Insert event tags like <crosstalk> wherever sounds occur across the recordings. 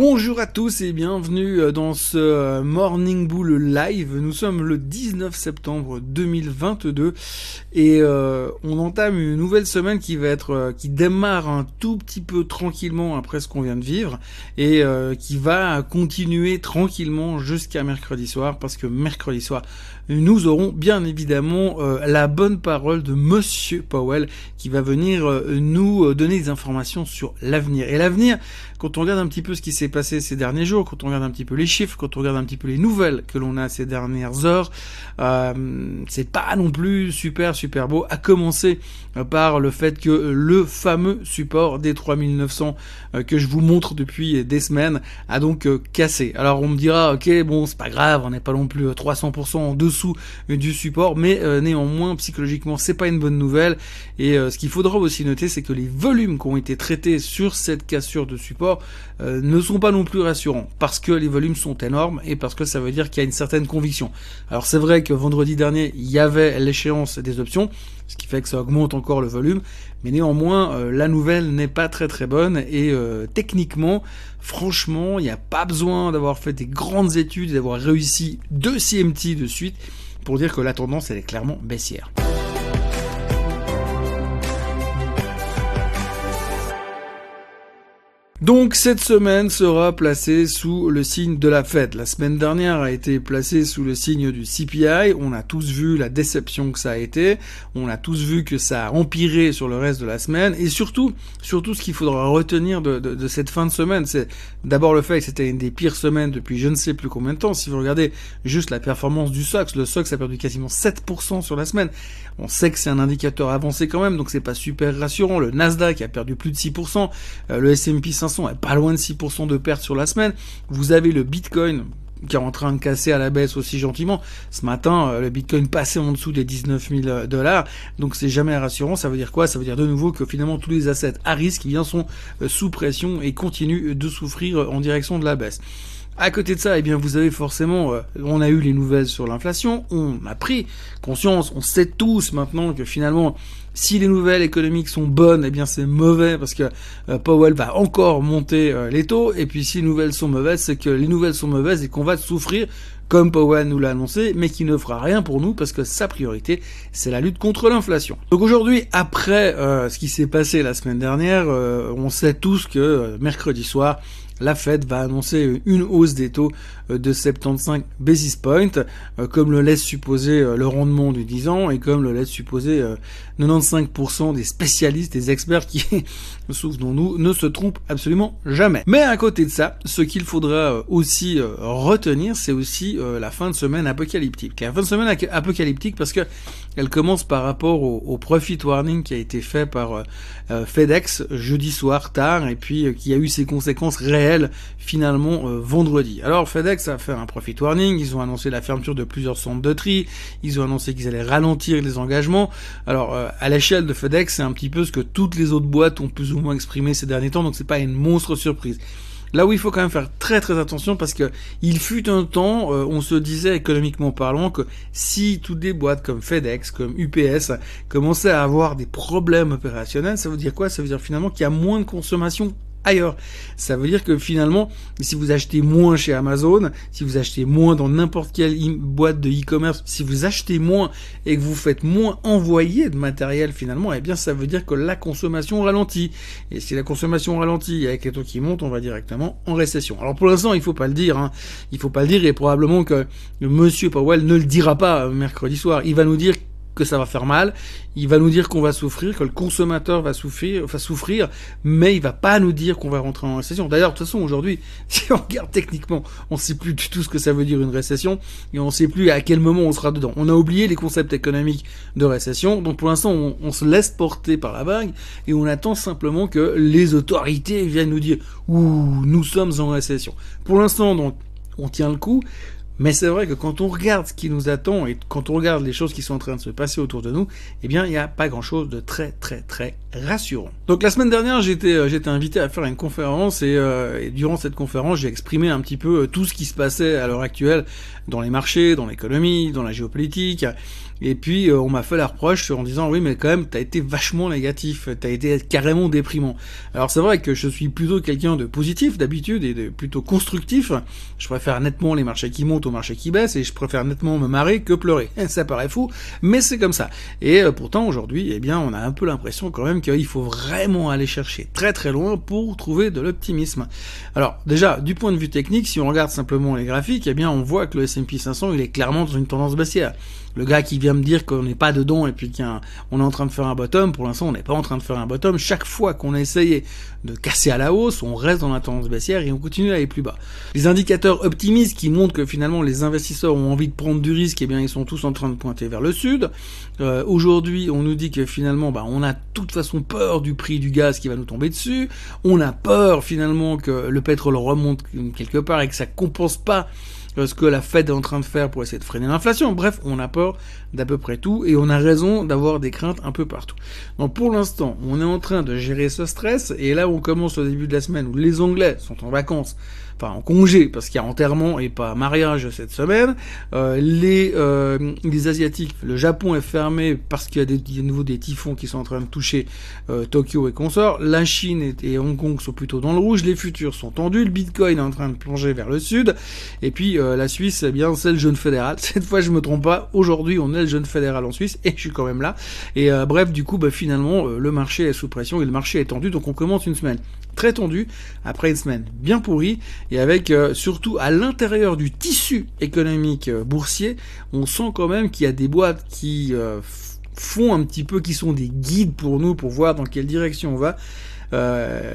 Bonjour à tous et bienvenue euh, dans ce euh, Morning Bull Live. Nous sommes le 19 septembre 2022 et euh, on entame une nouvelle semaine qui va être qui démarre un tout petit peu tranquillement après ce qu'on vient de vivre et qui va continuer tranquillement jusqu'à mercredi soir parce que mercredi soir nous aurons bien évidemment la bonne parole de Monsieur Powell qui va venir nous donner des informations sur l'avenir et l'avenir quand on regarde un petit peu ce qui s'est passé ces derniers jours, quand on regarde un petit peu les chiffres, quand on regarde un petit peu les nouvelles que l'on a ces dernières heures, euh, c'est pas non plus super super beau. À commencer euh, par le fait que le fameux support des 3900 euh, que je vous montre depuis des semaines a donc euh, cassé. Alors on me dira, ok, bon c'est pas grave, on n'est pas non plus 300% en dessous du support, mais néanmoins psychologiquement c'est pas une bonne nouvelle. Et ce qu'il faudra aussi noter, c'est que les volumes qui ont été traités sur cette cassure de support euh, ne sont pas non plus rassurants parce que les volumes sont énormes et parce que ça veut dire qu'il y a une certaine conviction. Alors c'est vrai que vendredi dernier il y avait l'échéance des options, ce qui fait que ça augmente encore le volume, mais néanmoins euh, la nouvelle n'est pas très très bonne et euh, techniquement, franchement, il n'y a pas besoin d'avoir fait des grandes études, d'avoir réussi deux CMT de suite pour dire que la tendance elle est clairement baissière. Donc cette semaine sera placée sous le signe de la fête. La semaine dernière a été placée sous le signe du CPI. On a tous vu la déception que ça a été. On a tous vu que ça a empiré sur le reste de la semaine. Et surtout, surtout ce qu'il faudra retenir de, cette fin de semaine, c'est d'abord le fait que c'était une des pires semaines depuis je ne sais plus combien de temps. Si vous regardez juste la performance du SOX, le SOX a perdu quasiment 7% sur la semaine. On sait que c'est un indicateur avancé quand même, donc c'est pas super rassurant. Le Nasdaq a perdu plus de 6%. Euh, le S&P 500 pas loin de 6% de perte sur la semaine. Vous avez le Bitcoin qui est en train de casser à la baisse aussi gentiment. Ce matin, euh, le Bitcoin passait en dessous des 19 000 dollars, donc c'est jamais rassurant. Ça veut dire quoi? Ça veut dire de nouveau que finalement tous les assets à risque eh sont euh, sous pression et continuent de souffrir en direction de la baisse. À côté de ça, eh bien, vous avez forcément, euh, on a eu les nouvelles sur l'inflation, on a pris conscience, on sait tous maintenant que finalement, si les nouvelles économiques sont bonnes, eh bien c'est mauvais parce que euh, Powell va encore monter euh, les taux. Et puis si les nouvelles sont mauvaises, c'est que les nouvelles sont mauvaises et qu'on va souffrir comme Powell nous l'a annoncé, mais qui ne fera rien pour nous parce que sa priorité, c'est la lutte contre l'inflation. Donc aujourd'hui, après ce qui s'est passé la semaine dernière, on sait tous que mercredi soir, la Fed va annoncer une hausse des taux euh, de 75 basis points, euh, comme le laisse supposer euh, le rendement du 10 ans et comme le laisse supposer 95% des spécialistes, des experts qui, <laughs> dont nous, ne se trompent absolument jamais. Mais à côté de ça, ce qu'il faudra aussi retenir, c'est aussi la fin de semaine apocalyptique. La fin de semaine apocalyptique parce que elle commence par rapport au, profit warning qui a été fait par FedEx jeudi soir tard et puis qui a eu ses conséquences réelles finalement vendredi. Alors FedEx a fait un profit warning, ils ont annoncé la fermeture de plusieurs centres de tri, ils ont annoncé qu'ils allaient ralentir les engagements. Alors euh, à l'échelle de FedEx, c'est un petit peu ce que toutes les autres boîtes ont plus ou moins exprimé ces derniers temps, donc c'est pas une monstre surprise. Là où il faut quand même faire très très attention parce que il fut un temps, euh, on se disait économiquement parlant que si toutes des boîtes comme FedEx, comme UPS commençaient à avoir des problèmes opérationnels, ça veut dire quoi? Ça veut dire finalement qu'il y a moins de consommation ailleurs. Ça veut dire que finalement, si vous achetez moins chez Amazon, si vous achetez moins dans n'importe quelle boîte de e-commerce, si vous achetez moins et que vous faites moins envoyer de matériel finalement, eh bien ça veut dire que la consommation ralentit. Et si la consommation ralentit avec les taux qui montent, on va directement en récession. Alors pour l'instant, il faut pas le dire, hein. il faut pas le dire et probablement que Monsieur Powell ne le dira pas mercredi soir. Il va nous dire que ça va faire mal, il va nous dire qu'on va souffrir, que le consommateur va souffrir, va souffrir, mais il va pas nous dire qu'on va rentrer en récession. D'ailleurs, de toute façon, aujourd'hui, <laughs> si on regarde techniquement, on sait plus du tout ce que ça veut dire une récession, et on sait plus à quel moment on sera dedans. On a oublié les concepts économiques de récession, donc pour l'instant, on, se laisse porter par la vague, et on attend simplement que les autorités viennent nous dire, ouh, nous sommes en récession. Pour l'instant, donc, on tient le coup, Mais c'est vrai que quand on regarde ce qui nous attend et quand on regarde les choses qui sont en train de se passer autour de nous, eh bien, il n'y a pas grand chose de très, très, très rassurant. Donc, la semaine dernière, j'étais, euh, j'étais invité à faire une conférence et, euh, durant cette conférence, j'ai exprimé un petit peu tout ce qui se passait à l'heure actuelle dans les marchés, dans l'économie, dans la géopolitique. Et puis euh, on m'a fait la reproche en disant oui mais quand même t'as été vachement négatif, t'as été carrément déprimant. Alors c'est vrai que je suis plutôt quelqu'un de positif d'habitude et de plutôt constructif. Je préfère nettement les marchés qui montent aux marchés qui baissent et je préfère nettement me marrer que pleurer. <laughs> Ça paraît fou, mais c'est comme ça. Et euh, pourtant aujourd'hui, eh bien on a un peu l'impression quand même qu'il faut vraiment aller chercher très très loin pour trouver de l'optimisme. Alors déjà du point de vue technique, si on regarde simplement les graphiques, eh bien on voit que le S&P 500 il est clairement dans une tendance baissière. Le gars qui vient me dire qu'on n'est pas dedans et puis qu'on est en train de faire un bottom, pour l'instant on n'est pas en train de faire un bottom. Chaque fois qu'on a essayé de casser à la hausse, on reste dans la tendance baissière et on continue à aller plus bas. Les indicateurs optimistes qui montrent que finalement les investisseurs ont envie de prendre du risque, eh bien ils sont tous en train de pointer vers le sud. Euh, aujourd'hui, on nous dit que finalement, bah, on a de toute façon peur du prix du gaz qui va nous tomber dessus. On a peur finalement que le pétrole remonte quelque part et que ça compense pas ce que la Fed est en train de faire pour essayer de freiner l'inflation. Bref, on a peur d'à peu près tout et on a raison d'avoir des craintes un peu partout. Donc pour l'instant, on est en train de gérer ce stress et là on commence au début de la semaine où les Anglais sont en vacances enfin en congé parce qu'il y a enterrement et pas mariage cette semaine. Euh, les euh, les asiatiques, le Japon est fermé parce qu'il y a des, de nouveau des typhons qui sont en train de toucher euh, Tokyo et consorts. La Chine et, Hong Kong sont plutôt dans le rouge. Les futurs sont tendus. Le Bitcoin est en train de plonger vers le sud. Et puis euh, la Suisse, eh bien c'est le jeune fédéral. <laughs> Cette fois je me trompe pas. Aujourd'hui on est le jeune fédéral en Suisse et je suis quand même là. Et euh, bref du coup bah, finalement le marché est sous pression et le marché est tendu. Donc on commence une semaine très tendu après une semaine bien pourrie et avec euh, surtout à l'intérieur du tissu économique euh, boursier, on sent quand même qu'il y a des boîtes qui euh, font un petit peu, qui sont des guides pour nous pour voir dans quelle direction on va.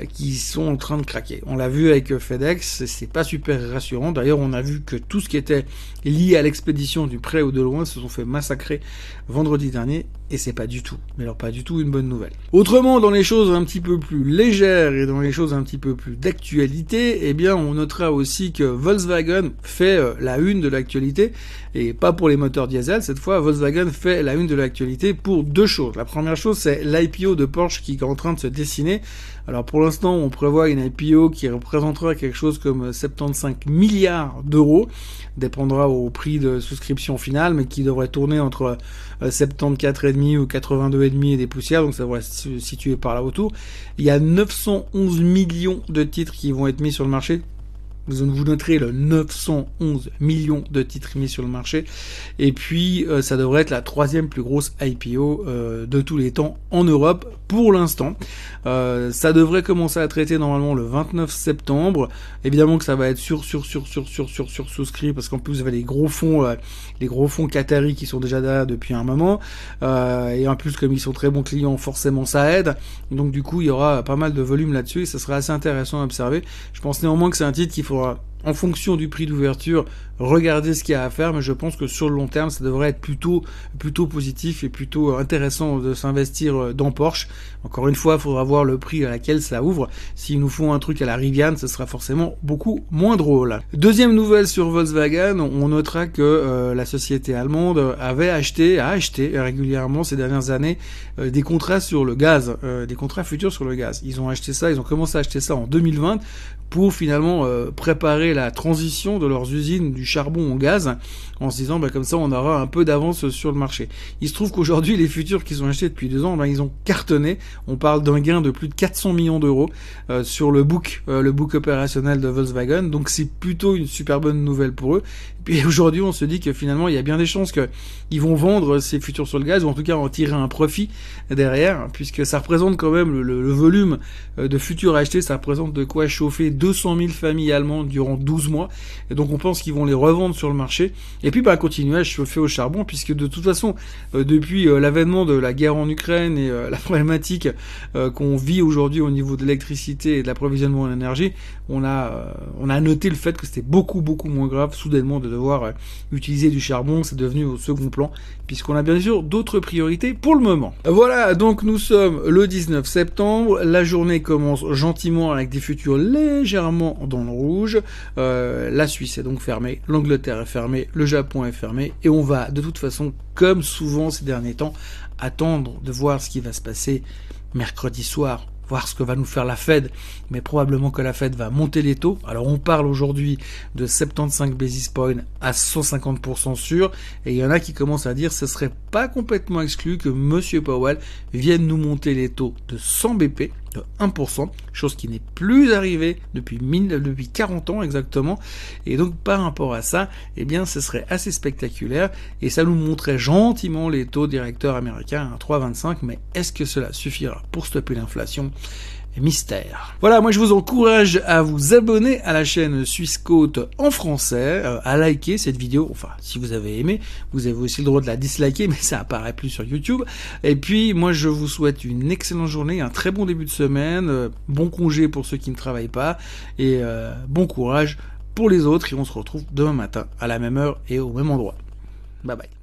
Qui sont en train de craquer. On l'a vu avec FedEx, c'est pas super rassurant. D'ailleurs, on a vu que tout ce qui était lié à l'expédition du près ou de loin se sont fait massacrer vendredi dernier et c'est pas du tout, mais alors pas du tout une bonne nouvelle. Autrement, dans les choses un petit peu plus légères et dans les choses un petit peu plus d'actualité, eh bien, on notera aussi que Volkswagen fait euh, la une de l'actualité et pas pour les moteurs diesel. Cette fois, Volkswagen fait la une de l'actualité pour deux choses. La première chose, c'est l'IPO de Porsche qui est en train de se dessiner. Alors pour l'instant, on prévoit une IPO qui représentera quelque chose comme 75 milliards d'euros, dépendra au prix de souscription finale, mais qui devrait tourner entre 74,5 ou 82,5 et des poussières, donc ça devrait se situer par là autour. Il y a 911 millions de titres qui vont être mis sur le marché vous noterez le 911 millions de titres mis sur le marché. Et puis, euh, ça devrait être la troisième plus grosse IPO euh, de tous les temps en Europe pour l'instant. Euh, ça devrait commencer à traiter normalement le 29 septembre. Évidemment que ça va être sur sur sur sur sur sur sur souscrit parce qu'en plus vous avez les gros fonds, les gros fonds Qatari qui sont déjà là depuis un moment. et en plus comme ils sont très bons clients, forcément ça aide. Donc du coup il y aura pas mal de volume là-dessus et ça sera assez intéressant à observer. Je pense néanmoins que c'est un titre qu'il faut toi en fonction du prix d'ouverture, regarder ce qu'il y a à faire, mais je pense que sur le long terme, ça devrait être plutôt, plutôt positif et plutôt intéressant de s'investir euh, dans Porsche. Encore une fois, il faudra voir le prix à laquelle ça ouvre. S'ils nous font un truc à la Rivian, ce sera forcément beaucoup moins drôle. Deuxième nouvelle sur Volkswagen, on notera que euh, la société allemande avait acheté, a acheté régulièrement ces dernières années euh, des contrats sur le gaz, des contrats futurs sur le gaz. Ils ont acheté ça, ils ont commencé à acheter ça en 2020 pour finalement préparer la transition de leurs usines du charbon au gaz, en se disant bah, comme ça on aura un peu d'avance sur le marché. Il se trouve qu'aujourd'hui les futurs qu'ils ont achetés depuis deux ans, bah, ils ont cartonné. On parle d'un gain de plus de 400 millions d'euros euh, sur le book, euh, le book opérationnel de Volkswagen. Donc c'est plutôt une super bonne nouvelle pour eux. Puis aujourd'hui on se dit que finalement il y a bien des chances qu'ils vont vendre ces futurs sur le gaz ou en tout cas en tirer un profit derrière, puisque ça représente quand même le, volume euh, de futurs achetés, ça représente de quoi chauffer 200 000 familles allemandes durant 12 mois. Et donc on pense qu'ils vont les revendre sur le marché. Et puis bah, continuer à chauffer au charbon, puisque de toute façon, euh, depuis euh, l'avènement de la guerre en Ukraine et <laughs> la problématique qu'on vit aujourd'hui au niveau de l'électricité et de l'approvisionnement en énergie, on a, on a noté le fait que c'était beaucoup, beaucoup moins grave soudainement de devoir utiliser du charbon. C'est devenu au second plan, puisqu'on a bien sûr d'autres priorités pour le moment. Voilà, donc nous sommes le 19 septembre. La journée commence gentiment avec des futurs légèrement dans le rouge. Euh, la Suisse est donc fermée, l'Angleterre est fermée, le Japon est fermé, et on va de toute façon, comme souvent ces derniers temps, attendre de voir ce qui va se passer mercredi soir voir ce que va nous faire la Fed, mais probablement que la Fed va monter les taux. Alors on parle aujourd'hui de 75 basis points à 150% sûr, et il y en a qui commencent à dire que ce serait pas complètement exclu que Monsieur Powell vienne nous monter les taux de 100 BP, de 1%, chose qui n'est plus arrivée depuis, depuis 40 ans exactement. Et donc par rapport à ça, eh bien ce serait assez spectaculaire et ça nous montrait gentiment les taux directeurs américains à 3,25. Mais est-ce que cela suffira pour stopper l'inflation? Mystère. Voilà, moi je vous encourage à vous abonner à la chaîne Suisse Côte en français, euh, à liker cette vidéo, enfin si vous avez aimé, vous avez aussi le droit de la disliker, <laughs> mais ça apparaît plus sur YouTube. Et puis moi je vous souhaite une excellente journée, un très bon début de semaine, euh, bon congé pour ceux qui ne travaillent pas, et euh, bon courage pour les autres, et on se retrouve demain matin à la même heure et au même endroit. Bye bye.